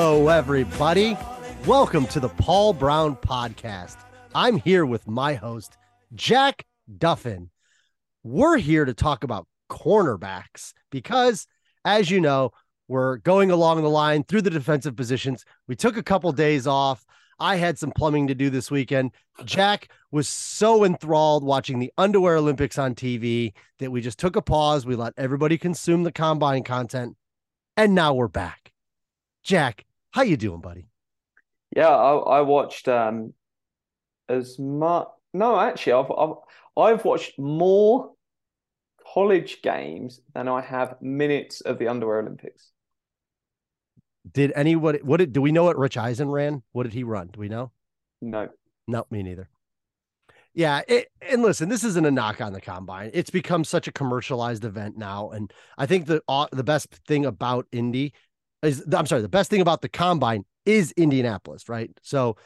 Hello, everybody. Welcome to the Paul Brown Podcast. I'm here with my host, Jack Duffin. We're here to talk about cornerbacks because, as you know, we're going along the line through the defensive positions. We took a couple days off. I had some plumbing to do this weekend. Jack was so enthralled watching the Underwear Olympics on TV that we just took a pause. We let everybody consume the combine content, and now we're back. Jack, how you doing, buddy? Yeah, I, I watched um as much. No, actually, I've, I've I've watched more college games than I have minutes of the Underwear Olympics. Did anybody what did do we know what Rich Eisen ran? What did he run? Do we know? No, No, me neither. Yeah, it, and listen, this isn't a knock on the combine. It's become such a commercialized event now, and I think the uh, the best thing about Indy is I'm sorry, the best thing about the combine is Indianapolis, right? So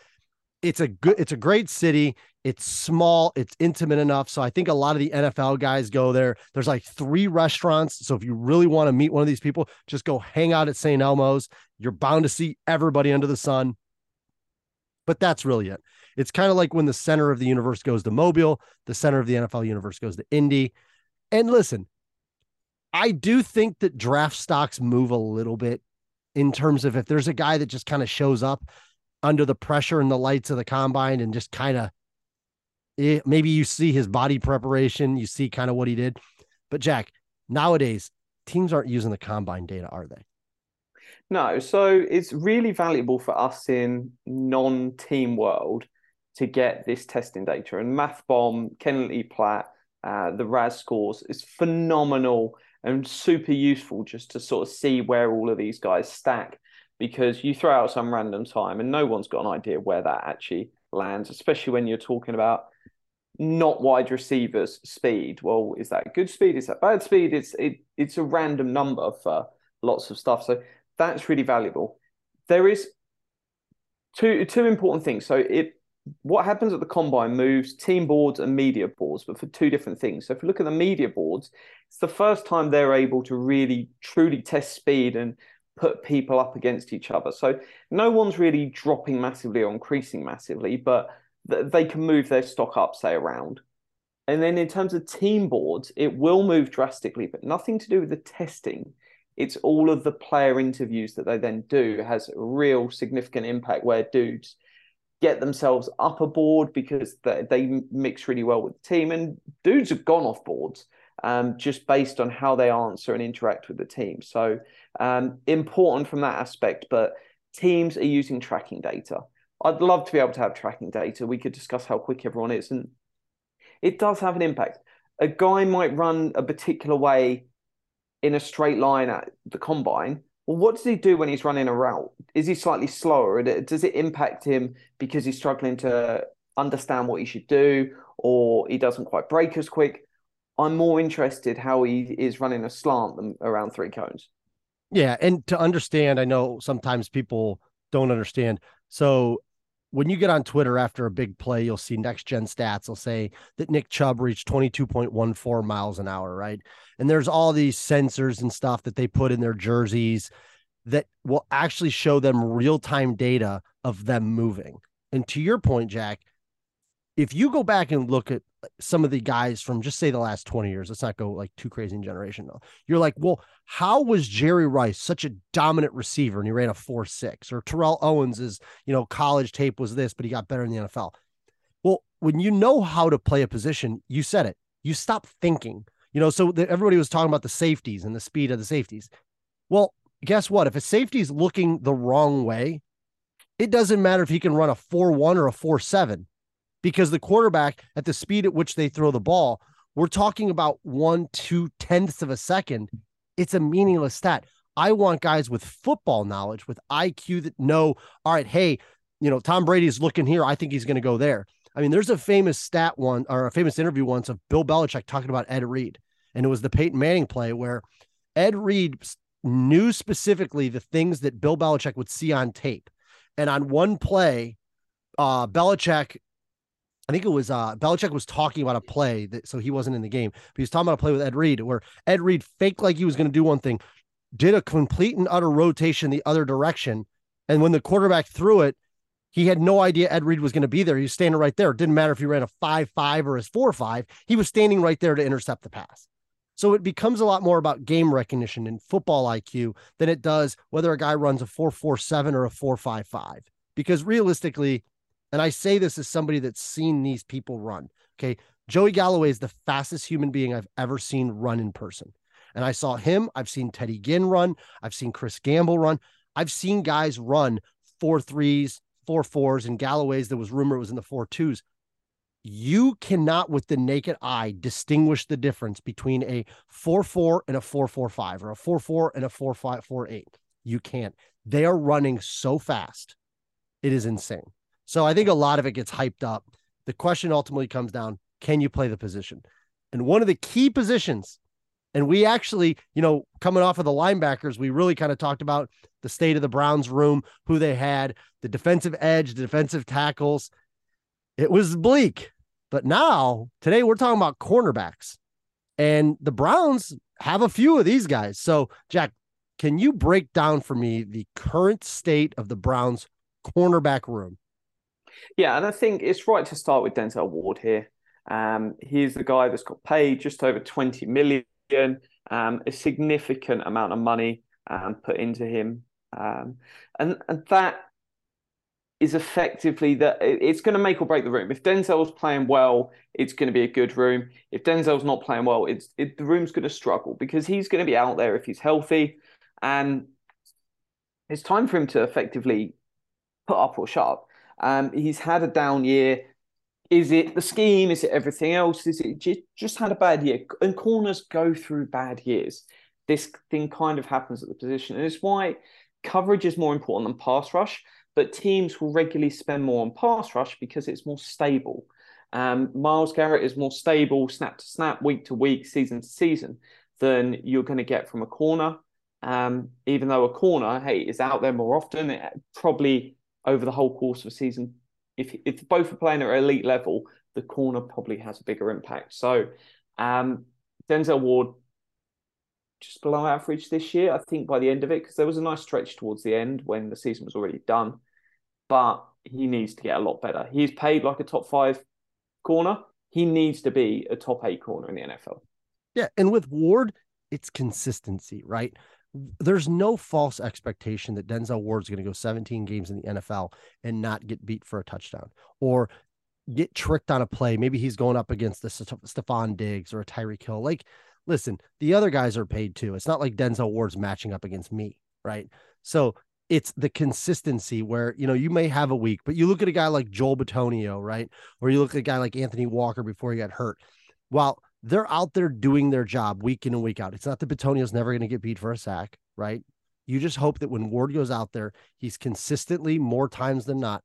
it's a good, it's a great city. It's small, it's intimate enough. So I think a lot of the NFL guys go there. There's like three restaurants. So if you really want to meet one of these people, just go hang out at St. Elmo's. You're bound to see everybody under the sun. But that's really it. It's kind of like when the center of the universe goes to Mobile, the center of the NFL universe goes to Indy. And listen, I do think that draft stocks move a little bit in terms of if there's a guy that just kind of shows up under the pressure and the lights of the combine and just kind of eh, maybe you see his body preparation, you see kind of what he did. But Jack, nowadays teams aren't using the combine data, are they? no. So it's really valuable for us in non-team world to get this testing data. And math MathBomb, Kent Lee Platte, uh, the RAS scores is phenomenal and super useful just to sort of see where all of these guys stack because you throw out some random time and no one's got an idea where that actually lands, especially when you're talking about not wide receivers speed. Well, is that good speed? Is that bad speed? It's it it's a random number for lots of stuff. So that's really valuable. There is two two important things. So it what happens at the combine moves team boards and media boards, but for two different things. So if you look at the media boards, it's the first time they're able to really truly test speed and put people up against each other. So no one's really dropping massively or increasing massively, but th- they can move their stock up, say, around. And then in terms of team boards, it will move drastically, but nothing to do with the testing. It's all of the player interviews that they then do has real significant impact where dudes get themselves up a board because they, they mix really well with the team. And dudes have gone off boards um, just based on how they answer and interact with the team. So um, important from that aspect, but teams are using tracking data. I'd love to be able to have tracking data. We could discuss how quick everyone is, and it does have an impact. A guy might run a particular way in a straight line at the combine. Well, what does he do when he's running a route? Is he slightly slower? Does it impact him because he's struggling to understand what he should do, or he doesn't quite break as quick? I'm more interested how he is running a slant than around three cones. Yeah, and to understand, I know sometimes people don't understand. So when you get on Twitter after a big play, you'll see next gen stats will say that Nick Chubb reached 22.14 miles an hour, right? And there's all these sensors and stuff that they put in their jerseys that will actually show them real time data of them moving. And to your point, Jack, if you go back and look at uh, some of the guys from just say the last 20 years, let's not go like too crazy in generation though. You're like, well, how was Jerry Rice such a dominant receiver and he ran a four six? Or Terrell Owens is, you know, college tape was this, but he got better in the NFL. Well, when you know how to play a position, you said it. You stop thinking. You know, so the, everybody was talking about the safeties and the speed of the safeties. Well, guess what? If a safety is looking the wrong way, it doesn't matter if he can run a 4 1 or a 4 7 because the quarterback at the speed at which they throw the ball, we're talking about one, two tenths of a second. it's a meaningless stat. I want guys with football knowledge, with IQ that know, all right, hey, you know, Tom Brady's looking here. I think he's going to go there. I mean, there's a famous stat one or a famous interview once of Bill Belichick talking about Ed Reed. And it was the Peyton Manning play where Ed Reed knew specifically the things that Bill Belichick would see on tape. And on one play, uh, Belichick, I think it was uh, Belichick was talking about a play that so he wasn't in the game, but he was talking about a play with Ed Reed where Ed Reed faked like he was going to do one thing, did a complete and utter rotation the other direction. And when the quarterback threw it, he had no idea Ed Reed was going to be there. He was standing right there. It didn't matter if he ran a 5 5 or a 4 5. He was standing right there to intercept the pass. So it becomes a lot more about game recognition and football IQ than it does whether a guy runs a 447 or a 455. Because realistically, and I say this as somebody that's seen these people run, okay, Joey Galloway is the fastest human being I've ever seen run in person. And I saw him, I've seen Teddy Ginn run, I've seen Chris Gamble run, I've seen guys run four threes, four fours, and Galloway's There was rumor it was in the four twos. You cannot with the naked eye distinguish the difference between a 4-4 and a 4-4-5 or a 4-4 and a 4-5-4-8 you can't. They are running so fast it is insane so i think a lot of it gets hyped up the question ultimately comes down can you play the position and one of the key positions and we actually you know coming off of the linebackers we really kind of talked about the state of the browns room who they had the defensive edge the defensive tackles it was bleak. But now, today, we're talking about cornerbacks, and the Browns have a few of these guys. So, Jack, can you break down for me the current state of the Browns cornerback room? Yeah, and I think it's right to start with Denzel Ward here. Um, he's the guy that's got paid just over 20 million, um, a significant amount of money um, put into him. Um, and, and that is effectively that it's going to make or break the room. If Denzel's playing well, it's going to be a good room. If Denzel's not playing well, it's it, the room's going to struggle because he's going to be out there if he's healthy, and it's time for him to effectively put up or shut up. Um, he's had a down year. Is it the scheme? Is it everything else? Is it just just had a bad year? And corners go through bad years. This thing kind of happens at the position, and it's why coverage is more important than pass rush but teams will regularly spend more on pass rush because it's more stable. Um, Myles Garrett is more stable, snap to snap, week to week, season to season, than you're going to get from a corner. Um, even though a corner, hey, is out there more often, it, probably over the whole course of a season. If if both are playing at elite level, the corner probably has a bigger impact. So, um, Denzel Ward just below average this year. I think by the end of it, because there was a nice stretch towards the end when the season was already done. But he needs to get a lot better. He's paid like a top five corner. He needs to be a top eight corner in the NFL. Yeah, and with Ward, it's consistency, right? There's no false expectation that Denzel Ward's going to go 17 games in the NFL and not get beat for a touchdown or get tricked on a play. Maybe he's going up against the Stefon Diggs or a Tyreek Hill. Like listen, the other guys are paid too. It's not like Denzel Ward's matching up against me, right? So it's the consistency where you know you may have a week, but you look at a guy like Joel Bitonio, right? Or you look at a guy like Anthony Walker before he got hurt. While they're out there doing their job week in and week out, it's not that Bitonio's never going to get beat for a sack, right? You just hope that when Ward goes out there, he's consistently more times than not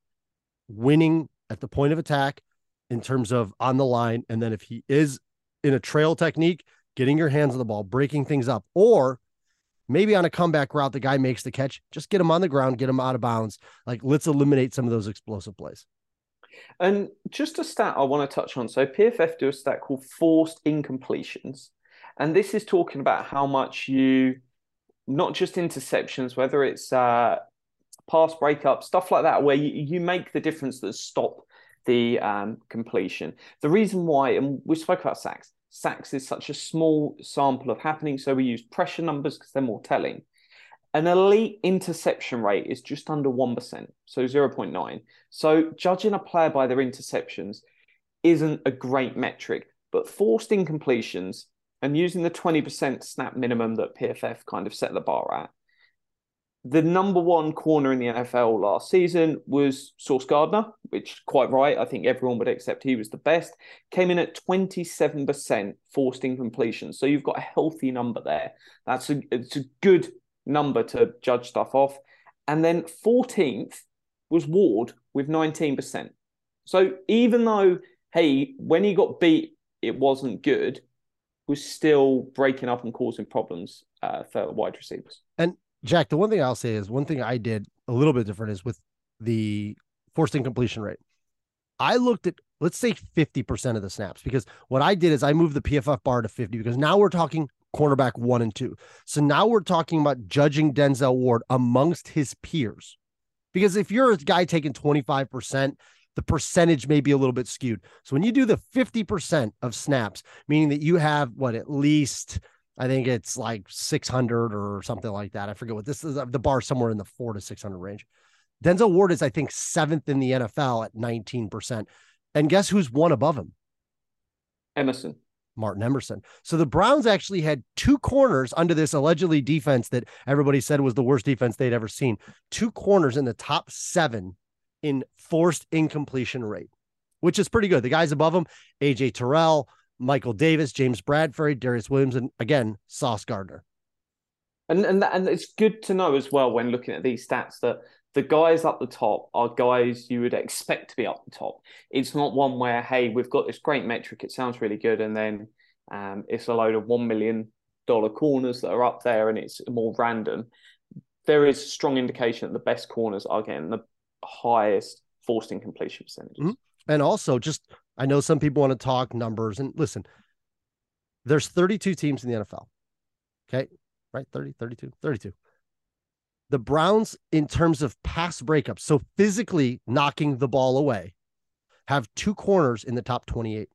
winning at the point of attack in terms of on the line. And then if he is in a trail technique, getting your hands on the ball, breaking things up, or maybe on a comeback route, the guy makes the catch, just get him on the ground, get him out of bounds. Like, let's eliminate some of those explosive plays. And just a stat I want to touch on. So, PFF do a stat called forced incompletions. And this is talking about how much you, not just interceptions, whether it's uh, pass breakup, stuff like that, where you, you make the difference that stop the um, completion. The reason why, and we spoke about sacks, sacks is such a small sample of happening. So we use pressure numbers because they're more telling. An elite interception rate is just under 1%, so 0.9. So judging a player by their interceptions isn't a great metric, but forced incompletions and using the 20% snap minimum that PFF kind of set the bar at, the number one corner in the NFL last season was Sauce Gardner, which quite right. I think everyone would accept he was the best. Came in at 27% forced incompletion. So you've got a healthy number there. That's a it's a good number to judge stuff off. And then 14th was Ward with 19%. So even though, hey, when he got beat, it wasn't good, was still breaking up and causing problems uh, for wide receivers. And Jack, the one thing I'll say is one thing I did a little bit different is with the forced incompletion rate. I looked at let's say 50% of the snaps because what I did is I moved the PFF bar to 50 because now we're talking cornerback one and two. So now we're talking about judging Denzel Ward amongst his peers. Because if you're a guy taking 25%, the percentage may be a little bit skewed. So when you do the 50% of snaps, meaning that you have what at least I think it's like 600 or something like that. I forget what this is. Uh, the bar somewhere in the four to 600 range. Denzel Ward is, I think, seventh in the NFL at 19%. And guess who's one above him? Emerson. Martin Emerson. So the Browns actually had two corners under this allegedly defense that everybody said was the worst defense they'd ever seen. Two corners in the top seven in forced incompletion rate, which is pretty good. The guys above them, AJ Terrell, Michael Davis, James Bradberry, Darious Williams, and again, Sauce Gardner. And and and it's good to know as well when looking at these stats that the guys up the top are guys you would expect to be up the top. It's not one where hey we've got this great metric, it sounds really good, and then um, it's a load of one million dollar corners that are up there, and it's more random. There is strong indication that the best corners are getting the highest forced incompletion percentages. Mm-hmm. And also, just I know some people want to talk numbers, and listen, there's 32 teams in the NFL. Okay, right? 30, 32, 32. The Browns, in terms of pass breakups, so physically knocking the ball away, have two corners in the top 28.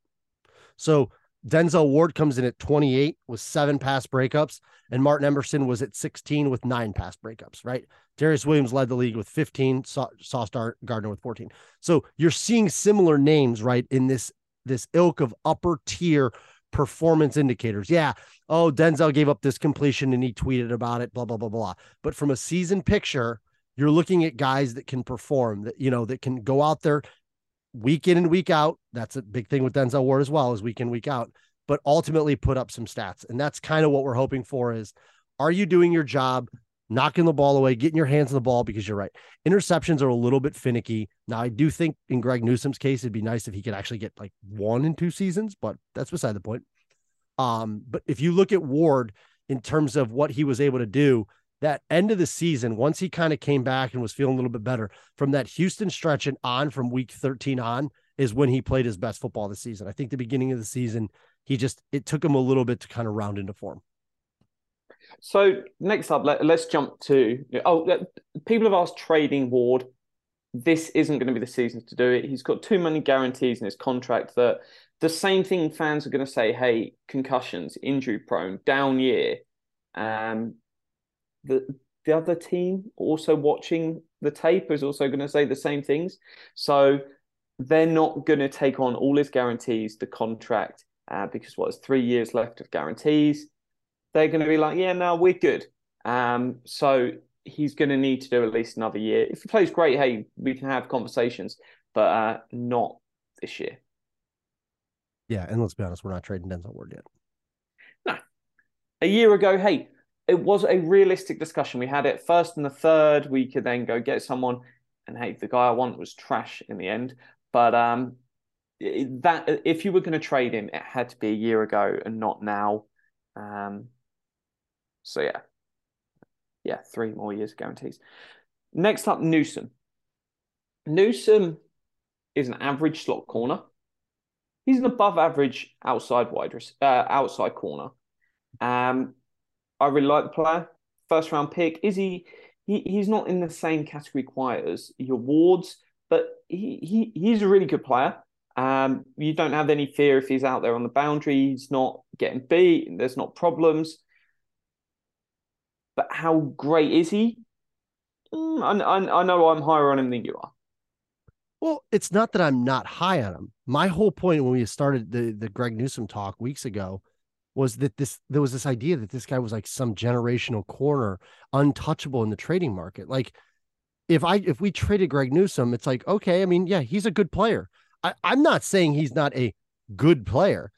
So Denzel Ward comes in at 28 with seven pass breakups, and Martin Emerson was at 16 with nine pass breakups, right? Darious Williams led the league with 15, Sauce Gardner with 14. So you're seeing similar names, right, in this this ilk of upper tier performance indicators. Yeah. Oh, Denzel gave up this completion and he tweeted about it, blah, blah, blah, blah. But from a season picture, you're looking at guys that can perform, that, you know, that can go out there week in and week out. That's a big thing with Denzel Ward as well, as week in, week out, but ultimately put up some stats. And that's kind of what we're hoping for is are you doing your job? Knocking the ball away, getting your hands on the ball because you're right. Interceptions are a little bit finicky. Now, I do think in Greg Newsome's case, it'd be nice if he could actually get like one in two seasons, but that's beside the point. Um, but if you look at Ward in terms of what he was able to do, that end of the season, once he kind of came back and was feeling a little bit better from that Houston stretch and on from week 13 on is when he played his best football this season. I think the beginning of the season, he just, it took him a little bit to kind of round into form. So next up, let, us jump to oh, people have asked trading Ward. This isn't going to be the season to do it. He's got too many guarantees in his contract that the same thing fans are going to say. Hey, concussions, injury prone, down year. Um, the the other team also watching the tape is also going to say the same things. So they're not going to take on all his guarantees, the contract, uh, because what's three years left of guarantees they're going to be like, yeah, no, we're good. Um, so he's going to need to do at least another year. If he plays great, hey, we can have conversations, but uh, not this year. Yeah, and let's be honest, we're not trading Denzel Ward yet. No, a year ago, hey, it was a realistic discussion. We had it first and the third. We could then go get someone, and hey, the guy I want was trash in the end. But um, that if you were going to trade him, it had to be a year ago and not now. Um, so yeah, yeah, three more years of guarantees. Next up, Newsome. Newsome is an average slot corner. He's an above average outside wide uh, outside corner. Um, I really like the player. First round pick. Is he? He he's not in the same category quite as your Wards, but he, he he's a really good player. Um, you don't have any fear if he's out there on the boundary. He's not getting beat. There's not problems. But how great is he? Mm, I, I, I know I'm higher on him than you are. Well, it's not that I'm not high on him. My whole point when we started the the Greg Newsome talk weeks ago was that this there was this idea that this guy was like some generational corner, untouchable in the trading market. Like if I if we traded Greg Newsome, it's like, okay, I mean, yeah, he's a good player. I, I'm not saying he's not a good player.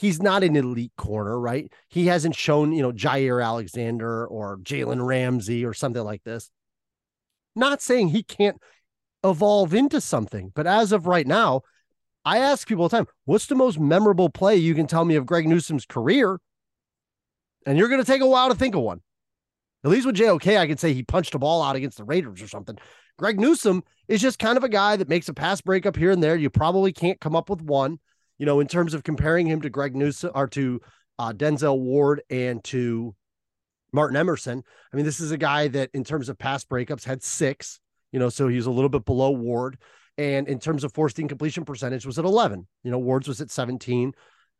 He's not an elite corner, right? He hasn't shown, you know, Jaire Alexander or Jalen Ramsey or something like this. Not saying he can't evolve into something, but as of right now, I ask people all the time, what's the most memorable play you can tell me of Greg Newsome's career? And you're going to take a while to think of one. At least with JOK, I can say he punched a ball out against the Raiders or something. Greg Newsome is just kind of a guy that makes a pass breakup here and there. You probably can't come up with one you know, in terms of comparing him to Greg Newsome or to uh, Denzel Ward and to Martin Emerson. I mean, this is a guy that, in terms of pass breakups, had six. You know, so he's a little bit below Ward, and in terms of forced incompletion percentage, was at eleven. You know, Ward's was at seventeen.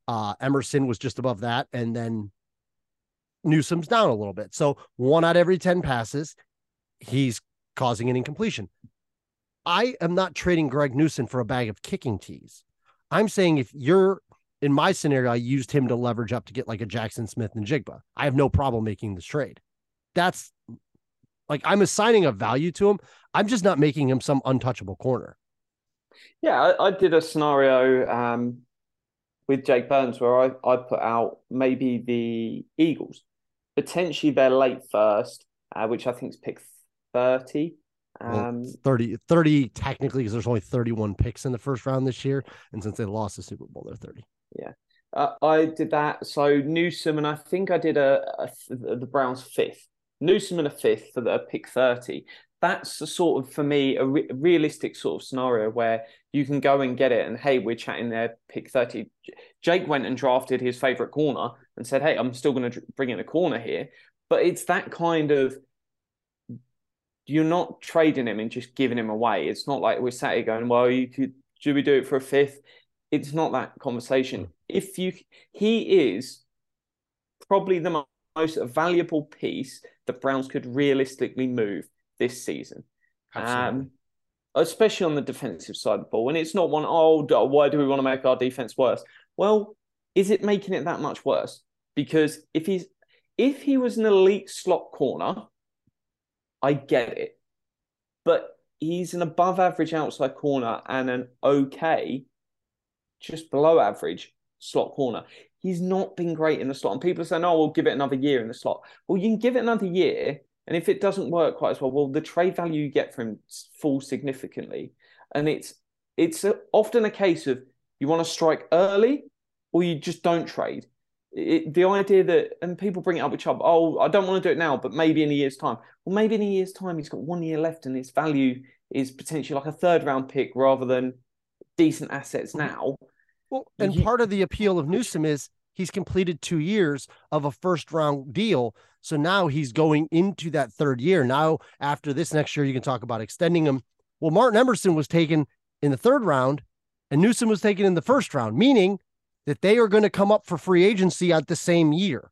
Uh, Emerson was just above that, and then Newsome's down a little bit. So one out of every ten passes, he's causing an incompletion. I am not trading Greg Newsome for a bag of kicking tees. I'm saying if you're in my scenario, I used him to leverage up to get like a Jaxon Smith-Njigba. I have no problem making this trade. That's like I'm assigning a value to him. I'm just not making him some untouchable corner. Yeah, I, I did a scenario um, with Jake Burns where I, I put out maybe the Eagles, potentially their late first, uh, which I think is pick 30. Um, 30, 30 technically, because there's only 31 picks in the first round this year. And since they lost the Super Bowl, they're 30. Yeah. Uh, I did that. So Newsome, and I think I did a, a the Browns fifth. Newsome and a fifth for the pick 30. That's a sort of, for me, a re- realistic sort of scenario where you can go and get it. And hey, we're chatting there, pick 30. Jake went and drafted his favorite corner and said, hey, I'm still going to bring in a corner here. But it's that kind of you're not trading him and just giving him away. It's not like we're sat here going, well, you could, should we do it for a fifth? It's not that conversation. If you, he is probably the most valuable piece the Browns could realistically move this season. Um, especially on the defensive side of the ball. And it's not one, oh, why do we want to make our defense worse? Well, is it making it that much worse? Because if he's if he was an elite slot corner, I get it. But he's an above average outside corner and an okay, just below average slot corner. He's not been great in the slot. And people are saying, oh, we'll give it another year in the slot. Well, you can give it another year. And if it doesn't work quite as well, well, the trade value you get from falls significantly. And it's it's often a case of you want to strike early or you just don't trade it, the idea that and people bring it up with Chubb, oh, I don't want to do it now, but maybe in a year's time. Well, maybe in a year's time, he's got one year left, and his value is potentially like a third round pick rather than decent assets mm-hmm. now. Well, and he, part of the appeal of Newsome is he's completed two years of a first round deal. So now he's going into that third year. Now, after this next year, you can talk about extending him. Well, Martin Emerson was taken in the third round, and Newsome was taken in the first round, meaning that they are going to come up for free agency at the same year.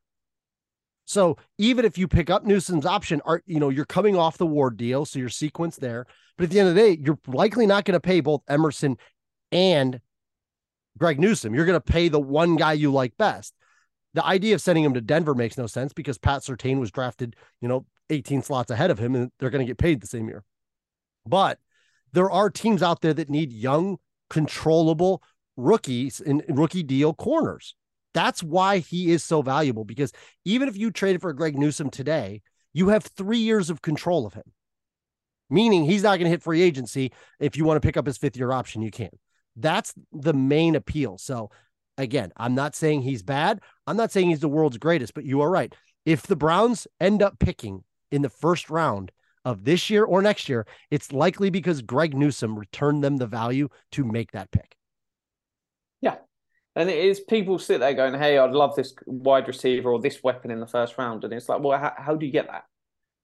So even if you pick up Newsome's option, are you know you're coming off the Ward deal, so you're sequenced there. But at the end of the day, you're likely not going to pay both Emerson and Greg Newsome. You're going to pay the one guy you like best. The idea of sending him to Denver makes no sense because Pat Surtain was drafted, you know, 18 slots ahead of him, and they're going to get paid the same year. But there are teams out there that need young, controllable, rookies in rookie deal corners. That's why he is so valuable because even if you traded for Greg Newsome today, you have three years of control of him, meaning he's not going to hit free agency. If you want to pick up his fifth year option, you can. That's the main appeal. So, again, I'm not saying he's bad. I'm not saying he's the world's greatest, but you are right. If the Browns end up picking in the first round of this year or next year, it's likely because Greg Newsome returned them the value to make that pick. And it is people sit there going, "Hey, I'd love this wide receiver or this weapon in the first round," and it's like, "Well, how, how do you get that?"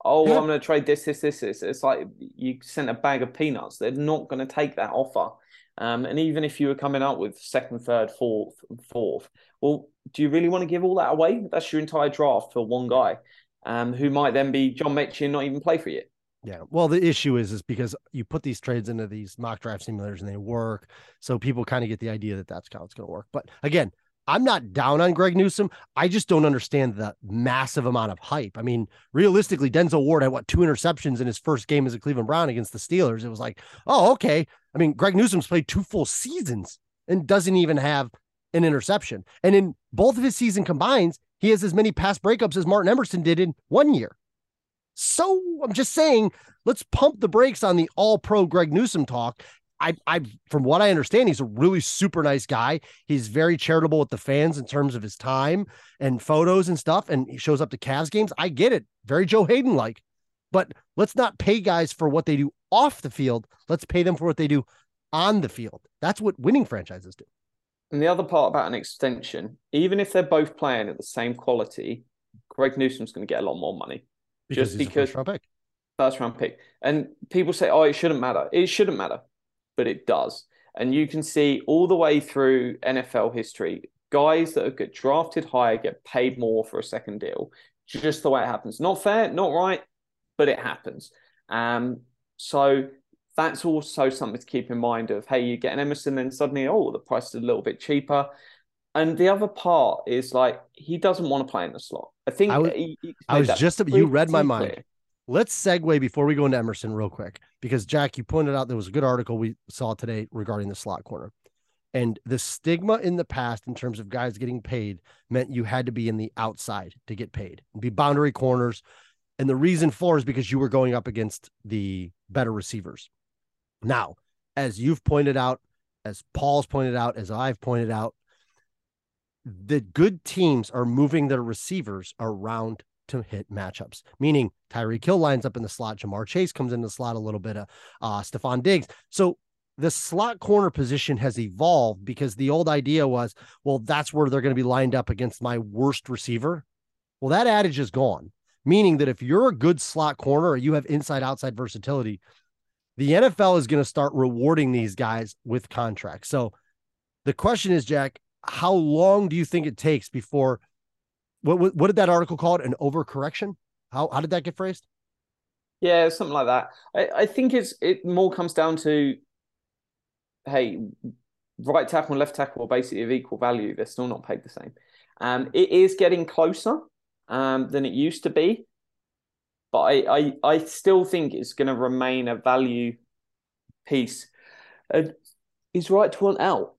Oh, yeah. I'm going to trade this, this, this, this. It's like you sent a bag of peanuts. They're not going to take that offer. Um, and even if you were coming up with second, third, fourth, fourth, well, do you really want to give all that away? That's your entire draft for one guy, um, who might then be John Mitchell and not even play for you. Yeah. Well, the issue is, is because you put these trades into these mock draft simulators and they work. So people kind of get the idea that that's how it's going to work. But again, I'm not down on Greg Newsome. I just don't understand the massive amount of hype. I mean, realistically, Denzel Ward had what two interceptions in his first game as a Cleveland Brown against the Steelers. It was like, oh, okay. I mean, Greg Newsome's played two full seasons and doesn't even have an interception. And in both of his season combines, he has as many pass breakups as Martin Emerson did in one year. So I'm just saying, let's pump the brakes on the all pro Greg Newsome talk. I, I, from what I understand, he's a really super nice guy. He's very charitable with the fans in terms of his time and photos and stuff. And he shows up to Cavs games. I get it. Very Joe Haden like, but let's not pay guys for what they do off the field. Let's pay them for what they do on the field. That's what winning franchises do. And the other part about an extension, even if they're both playing at the same quality, Greg Newsome's going to get a lot more money. Because just because first round pick. first round pick. And people say, oh, it shouldn't matter. It shouldn't matter, but it does. And you can see all the way through NFL history, guys that get drafted higher get paid more for a second deal. Just the way it happens. Not fair, not right, but it happens. Um, so that's also something to keep in mind of hey, you get an Emerson, then suddenly, oh, the price is a little bit cheaper. And the other part is like he doesn't want to play in the slot. I think I was- he- I was just you read my mind. clear. Let's segue before we go into Emerson real quick because Jack, you pointed out there was a good article we saw today regarding the slot corner. And the stigma in the past in terms of guys getting paid meant you had to be in the outside to get paid, be boundary corners. And the reason for is because you were going up against the better receivers. Now, as you've pointed out, as Paul's pointed out, as I've pointed out, the good teams are moving their receivers around to hit matchups, meaning Tyreek Hill lines up in the slot, Ja'Marr Chase comes in the slot a little bit, uh, uh Stefon Diggs. So the slot corner position has evolved because the old idea was, well, that's where they're going to be lined up against my worst receiver. Well, that adage is gone, meaning that if you're a good slot corner or you have inside outside versatility, the NFL is going to start rewarding these guys with contracts. So the question is, Jack, how long do you think it takes before what what, what did that article call it? An overcorrection? How how did that get phrased? Yeah, something like that. I, I think it's it more comes down to hey, right tackle and left tackle are basically of equal value. They're still not paid the same. Um, it is getting closer um, than it used to be, but I I, I still think it's going to remain a value piece. Uh, is right to want out.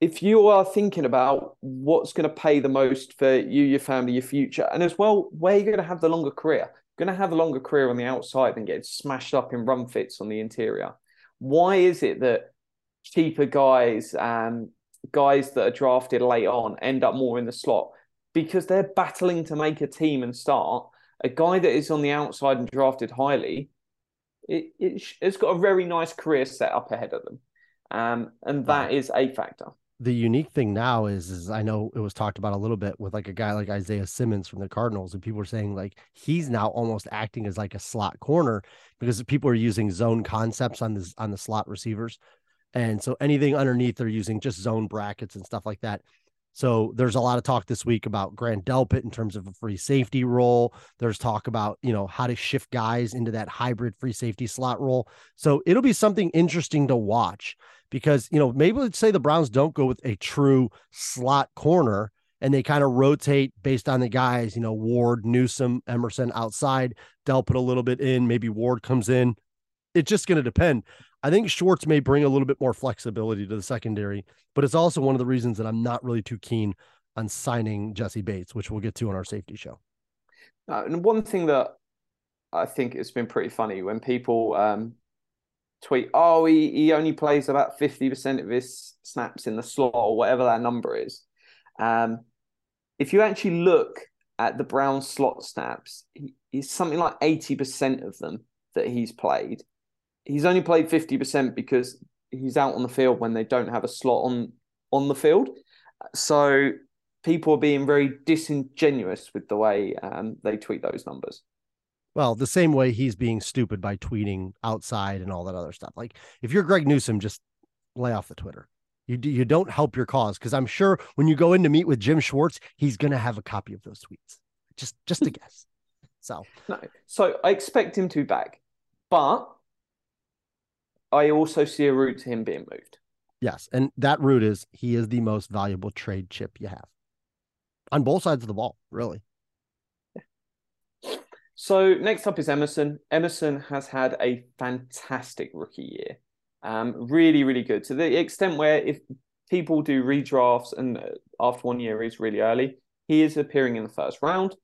If you are thinking about what's going to pay the most for you, your family, your future, and as well, where you're going to have the longer career, going to have a longer career on the outside than getting smashed up in run fits on the interior. Why is it that cheaper guys, um, guys that are drafted late on, end up more in the slot? Because they're battling to make a team and start. A guy that is on the outside and drafted highly, it, it it's got a very nice career set up ahead of them, um, and that is a factor. The unique thing now is, is I know it was talked about a little bit with like a guy like Isaiah Simmons from the Cardinals, and people are saying like he's now almost acting as like a slot corner because people are using zone concepts on the on the slot receivers, and so anything underneath they're using just zone brackets and stuff like that. So there's a lot of talk this week about Grant Delpit in terms of a free safety role. There's talk about, you know, how to shift guys into that hybrid free safety slot role. So it'll be something interesting to watch because, you know, maybe let's say the Browns don't go with a true slot corner and they kind of rotate based on the guys, you know, Ward, Newsome, Emerson outside, Delpit a little bit in, maybe Ward comes in. It's just going to depend. I think Schwartz may bring a little bit more flexibility to the secondary, but it's also one of the reasons that I'm not really too keen on signing Jessie Bates, which we'll get to on our safety show. Uh, and one thing that I think it's been pretty funny when people um, tweet, "Oh, he, he only plays about fifty percent of his snaps in the slot or whatever that number is." Um, if you actually look at the Brown slot snaps, he, he's something like eighty percent of them that he's played. He's only played fifty percent because he's out on the field when they don't have a slot on on the field. So people are being very disingenuous with the way um, they tweet those numbers. Well, the same way he's being stupid by tweeting outside and all that other stuff. Like if you're Greg Newsome, just lay off the Twitter. You do, you don't help your cause because I'm sure when you go in to meet with Jim Schwartz, he's gonna have a copy of those tweets. Just just a guess. So No, so I expect him to be back, but I also see a route to him being moved. Yes, and that route is he is the most valuable trade chip you have on both sides of the ball, really. So next up is Emerson. Emerson has had a fantastic rookie year. Um, really, really good to the extent where if people do redrafts and uh, after one year is really early, he is appearing in the first round.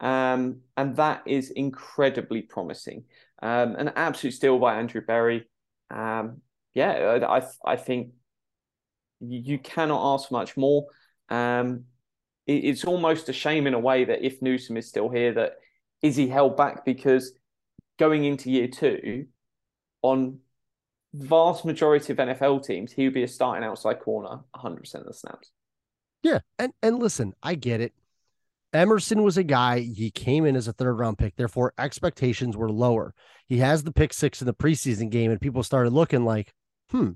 Um, and that is incredibly promising. Um, an absolute steal by Andrew Berry. Um, yeah, I I think you cannot ask much more. Um, it, it's almost a shame in a way that if Newsome is still here, that is he held back because going into year two, on vast majority of NFL teams, he would be a starting outside corner 100% of the snaps. Yeah, and and listen, I get it. Emerson was a guy, he came in as a third round pick, therefore expectations were lower. He has the pick six in the preseason game, and people started looking like, hmm.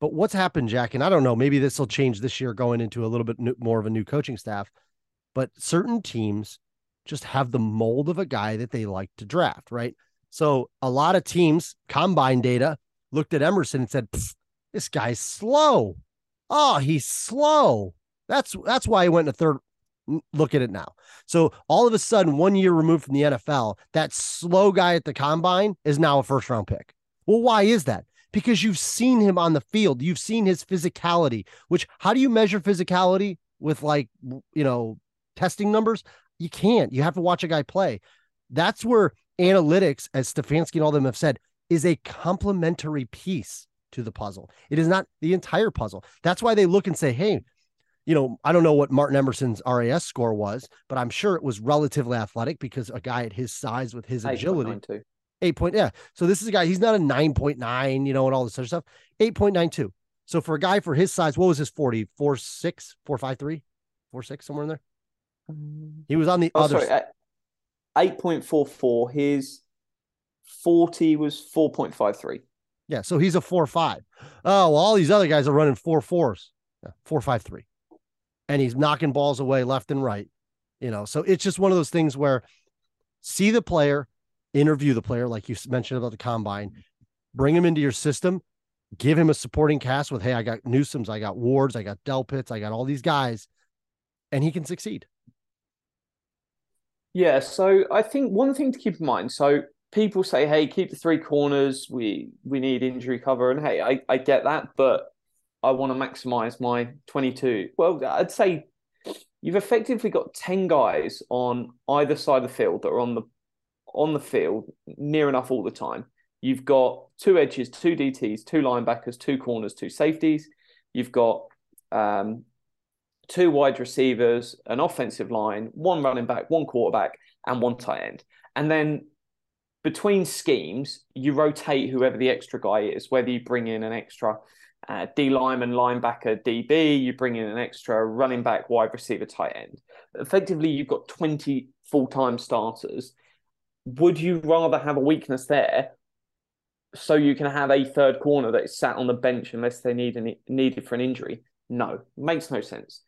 But what's happened, Jack? And I don't know, maybe this will change this year going into a little bit more of a new coaching staff. But certain teams just have the mold of a guy that they like to draft, right? So a lot of teams, combine data, looked at Emerson and said, this guy's slow. Oh, he's slow. That's that's why he went in a third look at it now. So all of a sudden, one year removed from the NFL, that slow guy at the combine is now a first round pick. Well, why is that? Because you've seen him on the field, you've seen his physicality, which how do you measure physicality with like, you know, testing numbers? You can't. You have to watch a guy play. That's where analytics, as Stefanski and all them have said, is a complementary piece to the puzzle. It is not the entire puzzle. That's why they look and say, hey, you know, I don't know what Martin Emerson's RAS score was, but I'm sure it was relatively athletic because a guy at his size with his agility. Eight point, yeah. So this is a guy, he's not a 9.9, you know, and all this other stuff. 8.92. So for a guy for his size, what was his 40? 4 6, 4 5 3, 4 6, somewhere in there? Um, he was on the oh, other sorry, 8.44. His 40 was 4.53. Yeah. So he's a 4 5. Oh, well, all these other guys are running four fours. Yeah, 4 5 3 and he's knocking balls away left and right. You know, so it's just one of those things where see the player, interview the player, like you mentioned about the combine, bring him into your system, give him a supporting cast with, hey, I got Newsome's, I got Wards, I got Delpits, I got all these guys, and he can succeed. Yeah, so I think one thing to keep in mind. So people say, "Hey, keep the three corners. We we need injury cover," and hey, I I get that, but I want to maximize my 22. Well, I'd say you've effectively got 10 guys on either side of the field that are on the on the field near enough all the time. You've got two edges, two DTs, two linebackers, two corners, two safeties. You've got um, two wide receivers, an offensive line, one running back, one quarterback, and one tight end. And then between schemes, you rotate whoever the extra guy is, whether you bring in an extra uh, D lineman, linebacker, DB. You bring in an extra running back, wide receiver, tight end. Effectively, you've got 20 full time starters. Would you rather have a weakness there so you can have a third corner that is sat on the bench unless they need any, needed for an injury? No, makes no sense.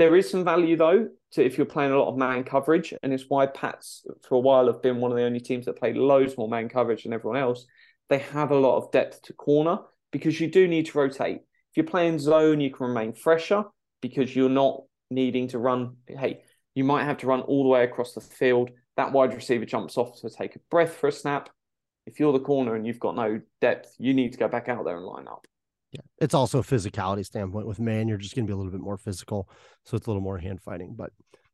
There is some value though to if you're playing a lot of man coverage, and it's why Pats for a while have been one of the only teams that played loads more man coverage than everyone else. They have a lot of depth to corner because you do need to rotate. If you're playing zone, you can remain fresher because you're not needing to run. Hey, you might have to run all the way across the field. That wide receiver jumps off to take a breath for a snap. If you're the corner and you've got no depth, you need to go back out there and line up. Yeah, it's also a physicality standpoint. With man, you're just going to be a little bit more physical, so it's a little more hand fighting. But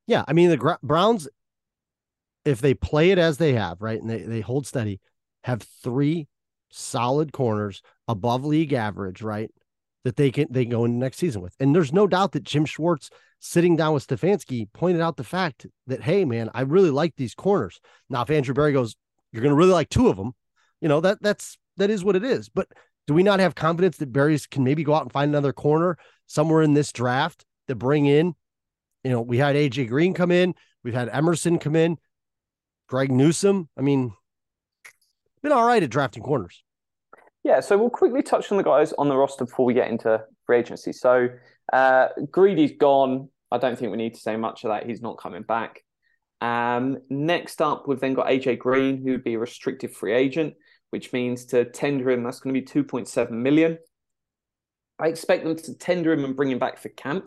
yeah, I mean the Browns, if they play it as they have, right, and they they hold steady, have three solid corners above league average, right? That they can they can go into next season with. And there's no doubt that Jim Schwartz sitting down with Stefanski pointed out the fact that, hey man, I really like these corners. Now, if Andrew Berry goes, you're gonna really like two of them, you know, that that's that is what it is. But do we not have confidence that Berry's can maybe go out and find another corner somewhere in this draft to bring in? You know, we had AJ Green come in, we've had Emerson come in, Greg Newsome. I mean, been all right at drafting corners. Yeah, so we'll quickly touch on the guys on the roster before we get into free agency. So uh, Greedy's gone. I don't think we need to say much of that. He's not coming back. Um, next up, we've then got AJ Green, who would be a restricted free agent, which means to tender him, that's going to be 2.7 million. I expect them to tender him and bring him back for camp.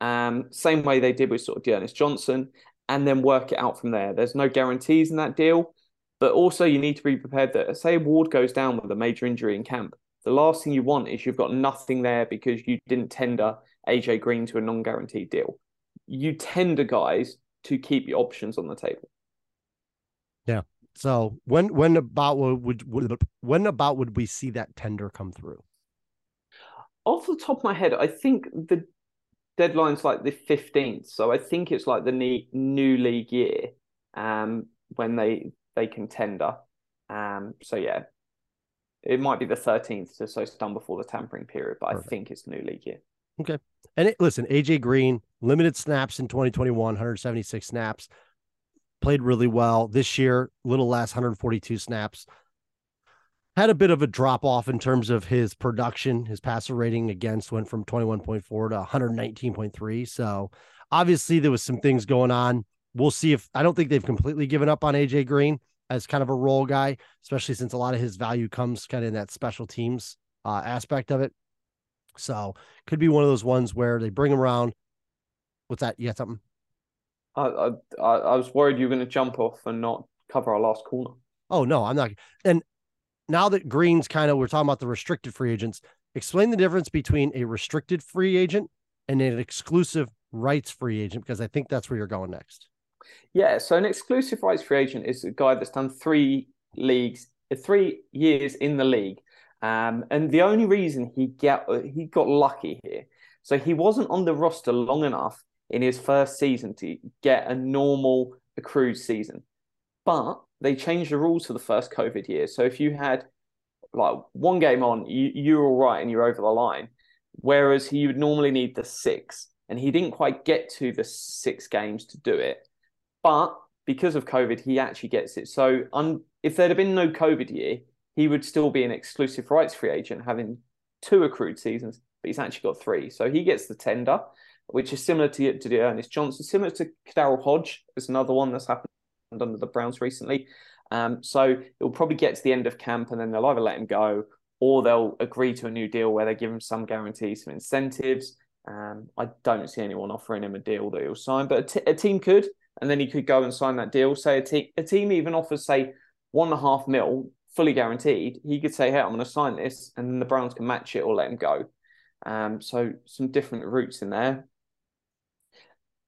Um, same way they did with sort of D'Ernest Johnson, and then work it out from there. There's no guarantees in that deal, but also you need to be prepared that say Ward goes down with a major injury in camp. The last thing you want is you've got nothing there because you didn't tender AJ Green to a non-guaranteed deal. You tender guys to keep your options on the table. Yeah. So when when about would, would when about would we see that tender come through? Off the top of my head, I think the deadline's like the 15th. So I think it's like the new league year um, when they they can tender. Um, so yeah, it might be the 13th, so it's done before the tampering period, but Perfect. I think it's new league year. Okay. And it, listen, AJ Green, limited snaps in 2021, 176 snaps, played really well. This year, little less, 142 snaps had a bit of a drop off in terms of his production. His passer rating against went from 21.4 to 119.3. So obviously there was some things going on. We'll see if I don't think they've completely given up on AJ Green as kind of a role guy, especially since a lot of his value comes kind of in that special teams uh, aspect of it. So could be one of those ones where they bring him around. What's that? You got something? I I, I was worried you were going to jump off and not cover our last corner. Oh no, I'm not. And now that Green's kind of we're talking about the restricted free agents, explain the difference between a restricted free agent and an exclusive rights free agent because I think that's where you're going next. Yeah, so an exclusive rights free agent is a guy that's done three leagues, three years in the league, um, and the only reason he get he got lucky here, so he wasn't on the roster long enough in his first season to get a normal accrued season, but they changed the rules for the first COVID year. So if you had like one game on, you, you're all right and you're over the line. Whereas he would normally need the six, and he didn't quite get to the six games to do it. But because of COVID, he actually gets it. So un- if there'd have been no COVID year, he would still be an exclusive rights free agent, having two accrued seasons, but he's actually got three. So he gets the tender, which is similar to, to D'Ernest Johnson, similar to Daryl Hodge. Is another one that's happened under the Browns recently. Um, so it'll probably get to the end of camp and then they'll either let him go or they'll agree to a new deal where they give him some guarantees, some incentives. Um, I don't see anyone offering him a deal that he'll sign, but a, t- a team could, and then he could go and sign that deal. Say a, a team even offers, say, one and a half mil fully guaranteed. He could say, "Hey, I'm going to sign this," and then the Browns can match it or let him go. Um, so some different routes in there.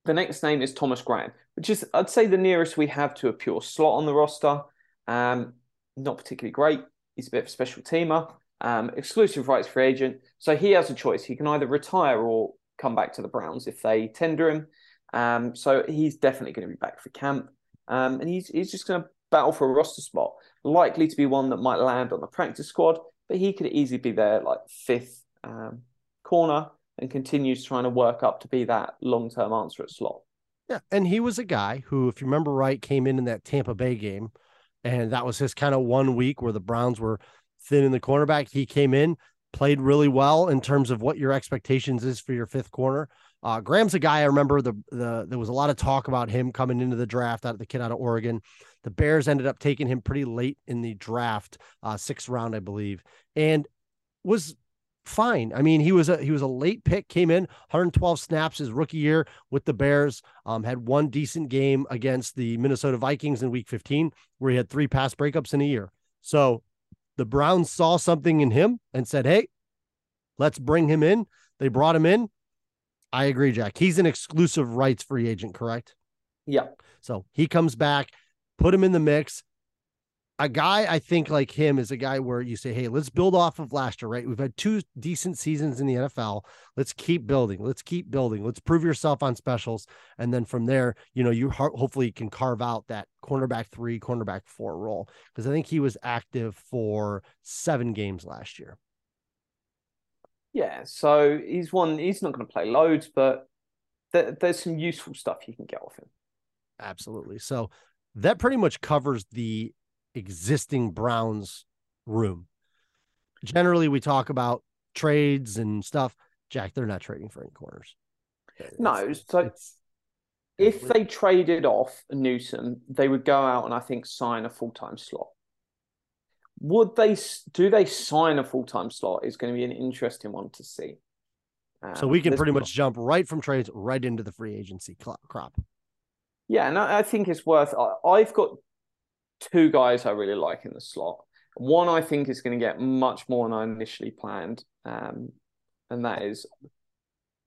The next name is Thomas Graham, which is, I'd say, the nearest we have to a pure slot on the roster. Um, not particularly great. He's a bit of a special teamer, um, exclusive rights free agent. So he has a choice. He can either retire or come back to the Browns if they tender him. Um, so he's definitely going to be back for camp. Um, and he's, he's just going to battle for a roster spot. Likely to be one that might land on the practice squad, but he could easily be there like fifth um, corner and continues trying to work up to be that long term answer at slot. Yeah. And he was a guy who, if you remember right, came in in that Tampa Bay game. And that was his kind of one week where the Browns were thin in the cornerback. He came in, played really well in terms of what your expectations is for your fifth corner. Uh, Graham's a guy I remember the the there was a lot of talk about him coming into the draft out of the kid out of Oregon. The Bears ended up taking him pretty late in the draft, uh, sixth round, I believe, and was fine. I mean, he was a he was a late pick, came in 112 snaps his rookie year with the Bears. Um, had one decent game against the Minnesota Vikings in Week 15, where he had three pass breakups in a year. So the Browns saw something in him and said, "Hey, let's bring him in." They brought him in. I agree, Jack. He's an exclusive rights free agent, correct? Yeah. So he comes back, put him in the mix a guy I think like him is a guy where you say, hey, let's build off of last year, right? We've had two decent seasons in the NFL. Let's keep building. Let's keep building. Let's prove yourself on specials. And then from there, you know, you hopefully can carve out that cornerback three, cornerback four role because I think he was active for seven games last year. Yeah. So he's one, he's not going to play loads, but th- there's some useful stuff you can get off him. Absolutely. So that pretty much covers the existing Browns room. Generally, we talk about trades and stuff. Jack, they're not trading for any corners. No, it's, so it's, if they traded off Newsome, they would go out and I think sign a full time slot. would they do they sign a full time slot? Is going to be an interesting one to see. So Um, we can pretty much jump right from trades right into the free agency crop. Yeah, and I, I think it's worth. I, I've got two guys I really like in the slot. One I think is going to get much more than I initially planned, um, and that is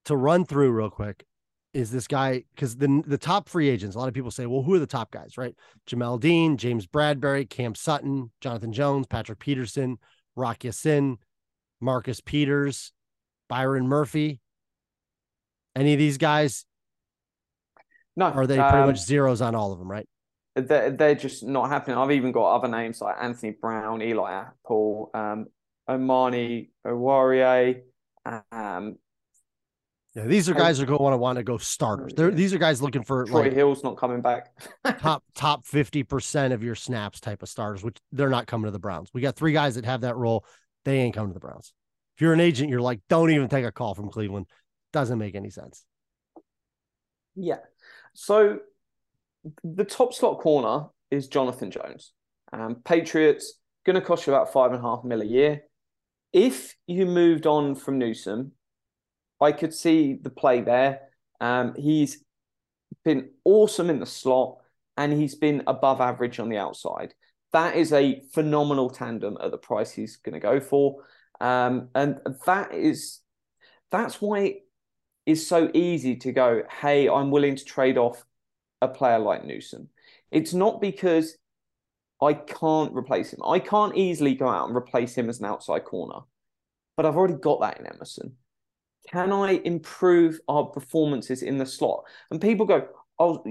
To run through real quick is this guy because the the top free agents. A lot of people say, well, who are the top guys, right? Jamel Dean, James Bradberry, Cam Sutton, Jonathan Jones, Patrick Peterson, Rock Ya-Sin, Marcus Peters, Byron Murphy. Any of these guys no. are they pretty um, much zeros on all of them, right? They're, they're just not happening. I've even got other names like Anthony Brown, Eli Apple, um, Amani Oruwariye, um, Yeah, these are guys who are going to want to go starters. They're, these are guys looking for Troy like Hill's not coming back. top top 50% of your snaps type of starters, which they're not coming to the Browns. We got three guys that have that role. They ain't coming to the Browns. If you're an agent, you're like, don't even take a call from Cleveland. Doesn't make any sense. Yeah. So the top slot corner is Jonathan Jones. Um, Patriots going to cost you about five and a half mil a year. If you moved on from Newsome, I could see the play there. Um, he's been awesome in the slot and he's been above average on the outside. That is a phenomenal tandem at the price he's going to go for. Um, and that is that's why it is so easy to go, hey, I'm willing to trade off a player like Newsome. It's not because I can't replace him. I can't easily go out and replace him as an outside corner, but I've already got that in Emerson. Can I improve our performances in the slot? And people go, oh,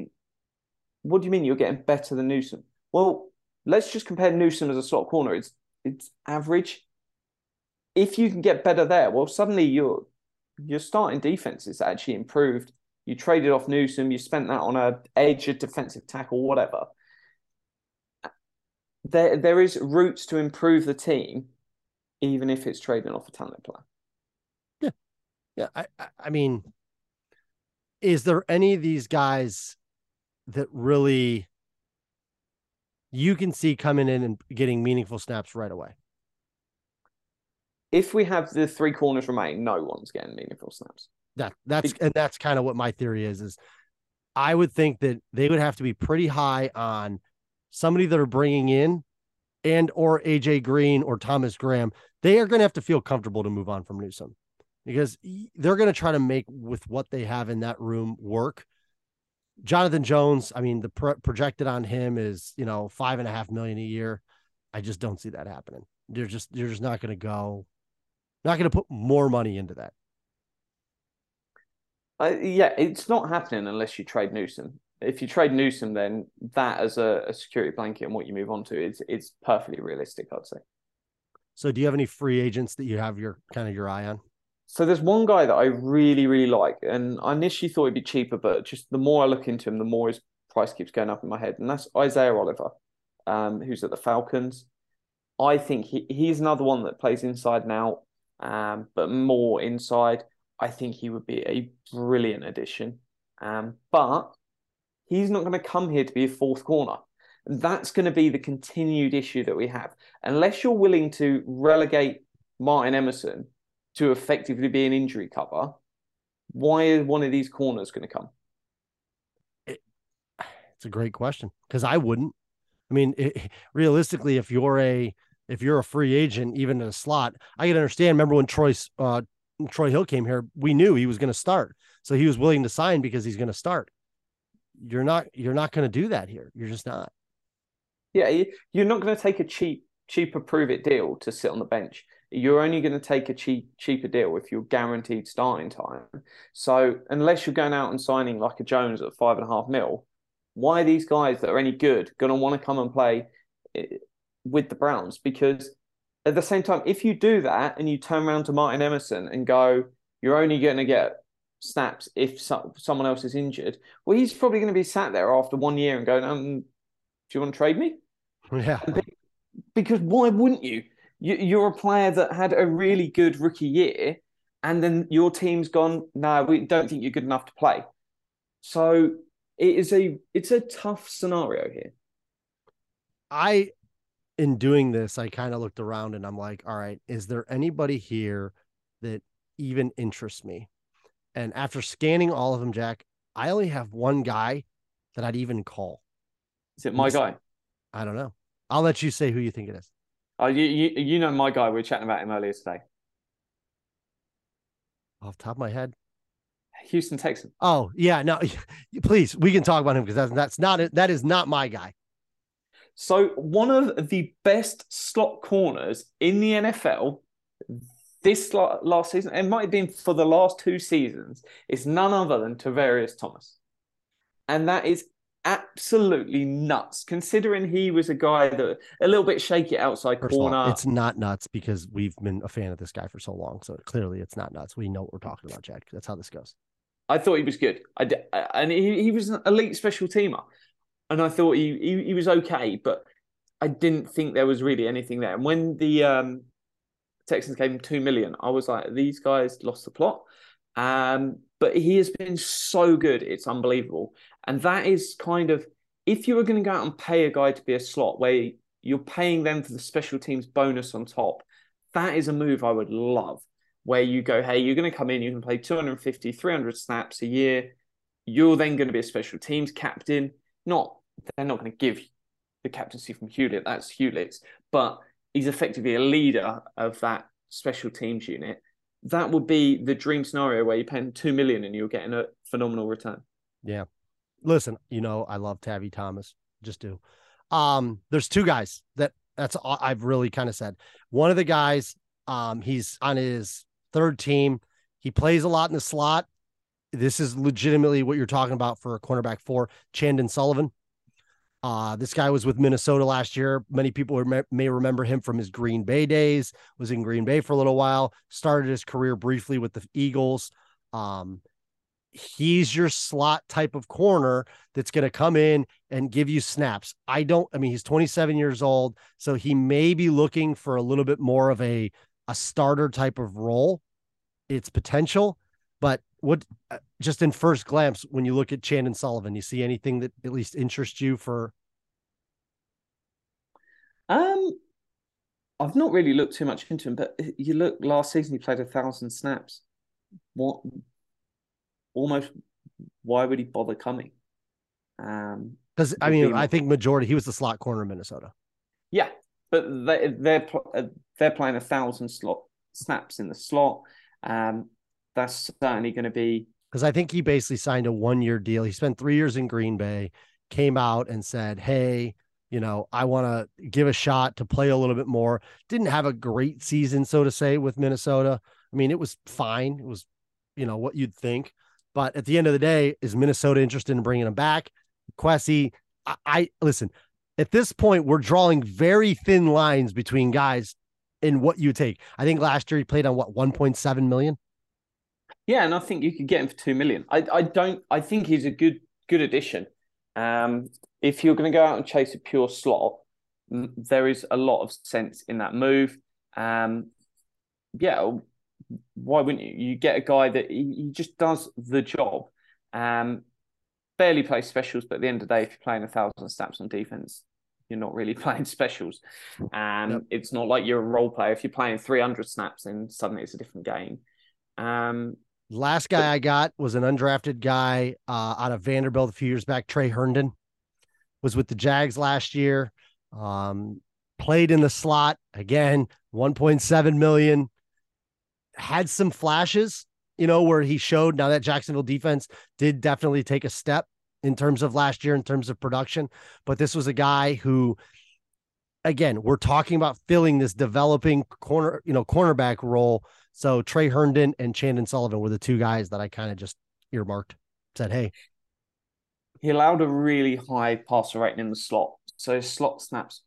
what do you mean you're getting better than Newsome? Well, let's just compare Newsome as a slot corner. It's it's average. If you can get better there, well, suddenly your your starting defense is actually improved. You traded off Newsome, you spent that on a edge, a defensive tackle, whatever. There, there is routes to improve the team, even if it's trading off a talented player. Yeah. I, I, I mean, is there any of these guys that really you can see coming in and getting meaningful snaps right away? If we have the three corners remain, no one's getting meaningful snaps. That that's and that's kind of what my theory is is I would think that they would have to be pretty high on somebody that are bringing in and or AJ Green or Thomas Graham. They are going to have to feel comfortable to move on from Newsome because they're going to try to make with what they have in that room work. Jonathan Jones, I mean, the pro- projected on him is you know five and a half million a year. I just don't see that happening. They're just they're just not going to go, not going to put more money into that. Uh, yeah, it's not happening unless you trade Newsome. If you trade Newsome, then that as a, a security blanket and what you move on to, it's it's perfectly realistic, I'd say. So, do you have any free agents that you have your kind of your eye on? So there's one guy that I really, really like, and I initially thought it'd be cheaper, but just the more I look into him, the more his price keeps going up in my head, and that's Isaiah Oliver, um, who's at the Falcons. I think he, he's another one that plays inside now, um, but more inside. I think he would be a brilliant addition, um, but he's not going to come here to be a fourth corner. That's going to be the continued issue that we have. Unless you're willing to relegate Martin Emerson to effectively be an injury cover, why is one of these corners going to come? It's a great question because I wouldn't. I mean, it, realistically, if you're a if you're a free agent, even in a slot, I can understand. Remember when Troy uh, Troy Hill came here, we knew he was going to start, so he was willing to sign because he's going to start. You're not you're not going to do that here. You're just not. Yeah, you- you're not going to take a cheap, cheaper prove it deal to sit on the bench. You're only going to take a cheap, cheaper deal if you're guaranteed starting time. So unless you're going out and signing like a Jones at five and a half mil, why are these guys that are any good going to want to come and play eh, with the Browns? Because at the same time, if you do that and you turn around to Martin Emerson and go, you're only going to get snaps if so- someone else is injured, well, he's probably going to be sat there after one year and going, um, do you want to trade me? Yeah, Because why wouldn't you? you? You're a player that had a really good rookie year, and then your team's gone. No, we don't think you're good enough to play. So it is a it's a tough scenario here. I in doing this, I kind of looked around and I'm like, all right, is there anybody here that even interests me? And after scanning all of them, Jack, I only have one guy that I'd even call. Is it my Yes. guy? I don't know. I'll let you say who you think it is. Oh, you, you you know my guy. We were chatting about him earlier today. Off the top of my head. Houston Texans. Oh, yeah. No, please, we can talk about him because that's, that's not it. That is not my guy. So one of the best slot corners in the NFL this last season, it might have been for the last two seasons, is none other than Tavierre Thomas. And that is absolutely nuts, considering he was a guy that a little bit shaky outside First of all, corner. it's not nuts because we've been a fan of this guy for so long. So clearly it's not nuts. We know what we're talking about, Jack. That's how this goes. I thought he was good. I d- and he, he was an elite special teamer, and I thought he, he he was okay, but I didn't think there was really anything there. And when the um, Texans gave him two million, I was like, these guys lost the plot. Um, but he has been so good, it's unbelievable. And that is kind of if you were going to go out and pay a guy to be a slot where you're paying them for the special teams bonus on top, that is a move I would love where you go, hey, you're going to come in, you can play 250, 300 snaps a year. You're then going to be a special teams captain. Not, they're not going to give the captaincy from Hughlett, that's Hughlett's, but he's effectively a leader of that special teams unit. That would be the dream scenario where you're paying 2 million and you're getting a phenomenal return. Yeah. Listen, you know, I love Tabby Thomas. Just do. Um, there's two guys that that's all I've really kind of said. One of the guys, um, he's on his third team. He plays a lot in the slot. This is legitimately what you're talking about for a cornerback for Chandon Sullivan. Uh, this guy was with Minnesota last year. Many people may remember him from his Green Bay days. Was in Green Bay for a little while. Started his career briefly with the Eagles. Um, he's your slot type of corner that's going to come in and give you snaps. I don't, I mean, he's 27 years old, so he may be looking for a little bit more of a, a starter type of role. It's potential, but what uh, just in first glance, when you look at Chandon Sullivan, you see anything that at least interests you for Um, I've not really looked too much into him, but you look last season he played a thousand snaps. What? Almost. Why would he bother coming? Um, because I mean, I think majority he was the slot corner in Minnesota. yeah, but they they're uh, they're playing a thousand slot snaps in the slot. Um, that's certainly going to be because I think he basically signed a one year deal. He spent three years in Green Bay, came out and said, Hey, you know, I want to give a shot to play a little bit more. Didn't have a great season, so to say, with Minnesota. I mean, it was fine. It was, you know, what you'd think. But at the end of the day, is Minnesota interested in bringing him back? Quessy, I, I listen, at this point, we're drawing very thin lines between guys in what you take. I think last year he played on what, 1.7 million? Yeah, and I think you could get him for two million. I I don't. I think he's a good good addition. Um, if you're going to go out and chase a pure slot, there is a lot of sense in that move. Um, yeah, why wouldn't you? You get a guy that he, he just does the job. Um, barely plays specials, but at the end of the day, if you're playing a thousand snaps on defense, you're not really playing specials. Um, Yep. it's not like you're a role player. If you're playing 300 snaps, then suddenly it's a different game. Um, Last guy I got was an undrafted guy uh, out of Vanderbilt a few years back. Tre Herndon was with the Jags last year. Um, played in the slot again, 1.7 million. Had some flashes, you know, where he showed now that Jacksonville defense did definitely take a step in terms of last year in terms of production. But this was a guy who, again, we're talking about filling this developing corner, you know, cornerback role. So Tre Herndon and Chandon Sullivan were the two guys that I kind of just earmarked. Said, hey, he allowed a really high passer rating in the slot, so his slot snaps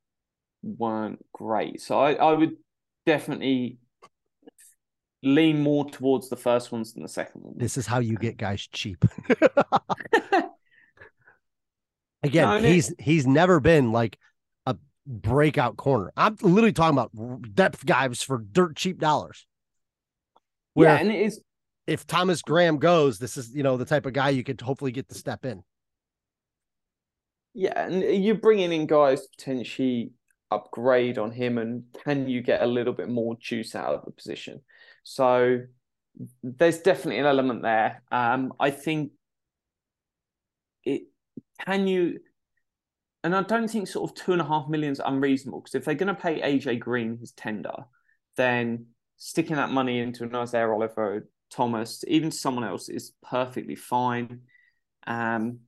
weren't great. So I, I would definitely lean more towards the first ones than the second one. this is how you get guys cheap. Again, No, he's he's never been like a breakout corner. I'm literally talking about depth guys for dirt cheap dollars. Where yeah, and it is if Thomas Graham goes, this is you know the type of guy you could hopefully get to step in. Yeah, and you're bringing in guys potentially upgrade on him and can you get a little bit more juice out of the position? So there's definitely an element there. Um, I think it can you, and I don't think sort of two and a half million is unreasonable because if they're going to pay AJ Green his tender, then sticking that money into an Isaiah Oliver, Thomas, even someone else is perfectly fine. Um,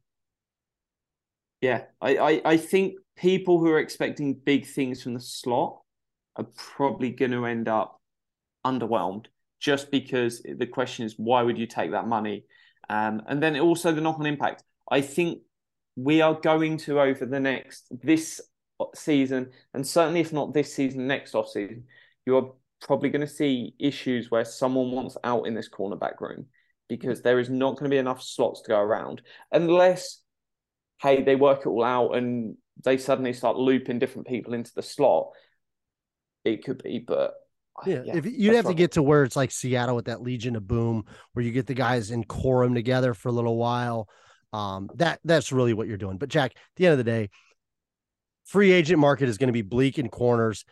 yeah, I, I, I think people who are expecting big things from the slot are probably going to end up underwhelmed just because the question is why would you take that money? Um, and then also the knock on impact. I think we are going to over the next this season, and certainly if not this season, next off season, you are probably going to see issues where someone wants out in this cornerback room because there is not going to be enough slots to go around unless hey they work it all out and they suddenly start looping different people into the slot it could be but yeah, yeah if you'd have to get to where it's like Seattle with that Legion of Boom, where you get the guys in quorum together for a little while. Um, that that's really what you're doing. But Jack, at the end of the day, free agent market is going to be bleak in corners.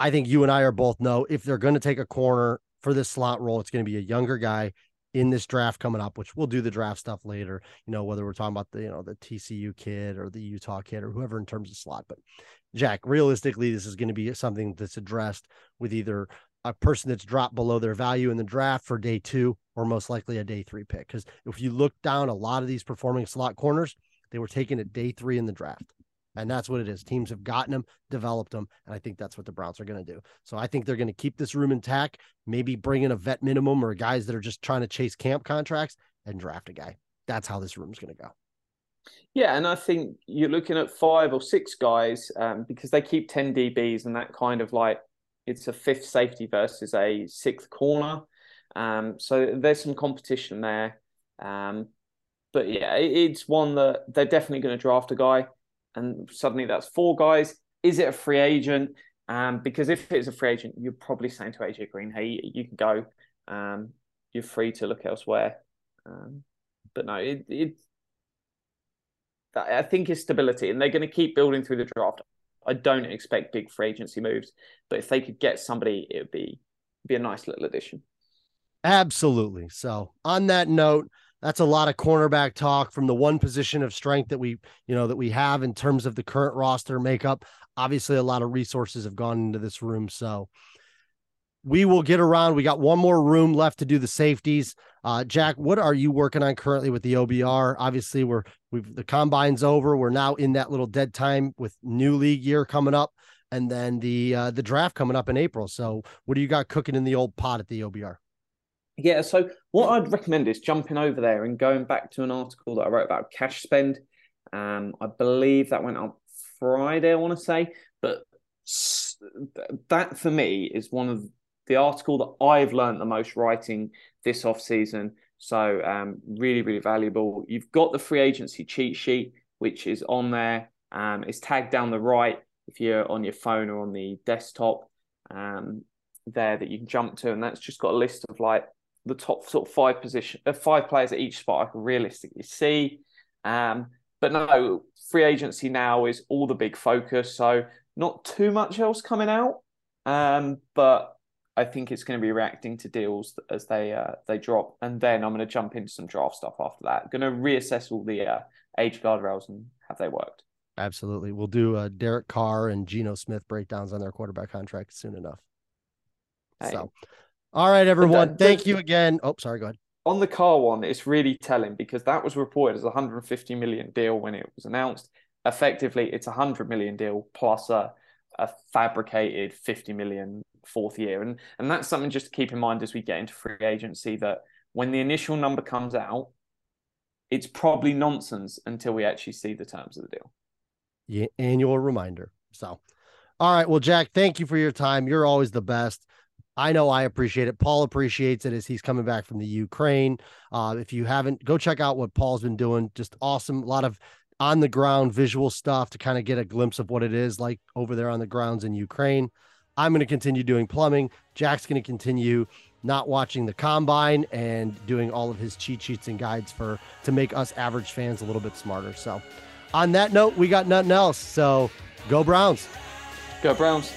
I think you and I are both know if they're going to take a corner for this slot role, it's going to be a younger guy in this draft coming up, which we'll do the draft stuff later, you know, whether we're talking about the, you know, the TCU kid or the Utah kid or whoever in terms of slot. But Jack, realistically, this is going to be something that's addressed with either a person that's dropped below their value in the draft for day two or most likely a day three pick. Because if you look down a lot of these performing slot corners, they were taken at day three in the draft. And that's what it is. Teams have gotten them, developed them, and I think that's what the Browns are going to do. So I think they're going to keep this room intact, maybe bring in a vet minimum or guys that are just trying to chase camp contracts and draft a guy. That's how this room's going to go. Yeah, and I think you're looking at five or six guys um, because they keep 10 DBs and that kind of like it's a fifth safety versus a sixth corner. Um, so there's some competition there. Um, but yeah, it's one that they're definitely going to draft a guy and suddenly that's four guys. Is it a free agent? Um, because if it's a free agent, you're probably saying to AJ Green, "Hey, you can go. Um, you're free to look elsewhere." Um, but no, it, it I think it's stability, and they're going to keep building through the draft. I don't expect big free agency moves, but if they could get somebody, it would be be a nice little addition. Absolutely. So, on that note, that's a lot of cornerback talk from the one position of strength that we, you know, that we have in terms of the current roster makeup. Obviously, a lot of resources have gone into this room. So we will get around. We got one more room left to do the safeties. Uh, Jack, what are you working on currently with the OBR? Obviously, we're we've the combine's over. We're now in that little dead time with new league year coming up, and then the uh, the draft coming up in April. So, what do you got cooking in the old pot at the OBR? Yeah, so what I'd recommend is jumping over there and going back to an article that I wrote about cash spend. Um, I believe that went up Friday, I want to say, but that for me is one of the article that I've learned the most writing this off season. So um, really, really valuable. You've got the free agency cheat sheet, which is on there. Um, it's tagged down the right if you're on your phone or on the desktop um, there that you can jump to, and that's just got a list of like the top sort of five position, uh, five players at each spot I can realistically see. Um, but no, free agency now is all the big focus. So not too much else coming out. Um, but I think it's going to be reacting to deals as they uh, they drop, and then I'm going to jump into some draft stuff after that. Going to reassess all the uh, age guardrails and have they worked. Absolutely, we'll do uh, Derek Carr and Geno Smith breakdowns on their quarterback contract soon enough. Hey. So all right, everyone. Thank you again. Oh, sorry. Go ahead. On the Carr one, it's really telling because that was reported as a 150 million deal when it was announced. Effectively, it's a 100 million deal plus a, a fabricated 50 million fourth year. And, and that's something just to keep in mind as we get into free agency that when the initial number comes out, it's probably nonsense until we actually see the terms of the deal. Yeah, annual reminder. So, all right. Well, Jack, thank you for your time. You're always the best. I know I appreciate it. Paul appreciates it as he's coming back from the Ukraine. Uh, if you haven't, go check out what Paul's been doing. Just awesome. A lot of on the ground visual stuff to kind of get a glimpse of what it is like over there on the grounds in Ukraine. I'm going to continue doing plumbing. Jack's going to continue not watching the combine and doing all of his cheat sheets and guides for to make us average fans a little bit smarter. So, on that note, we got nothing else. So, go Browns. Go Browns.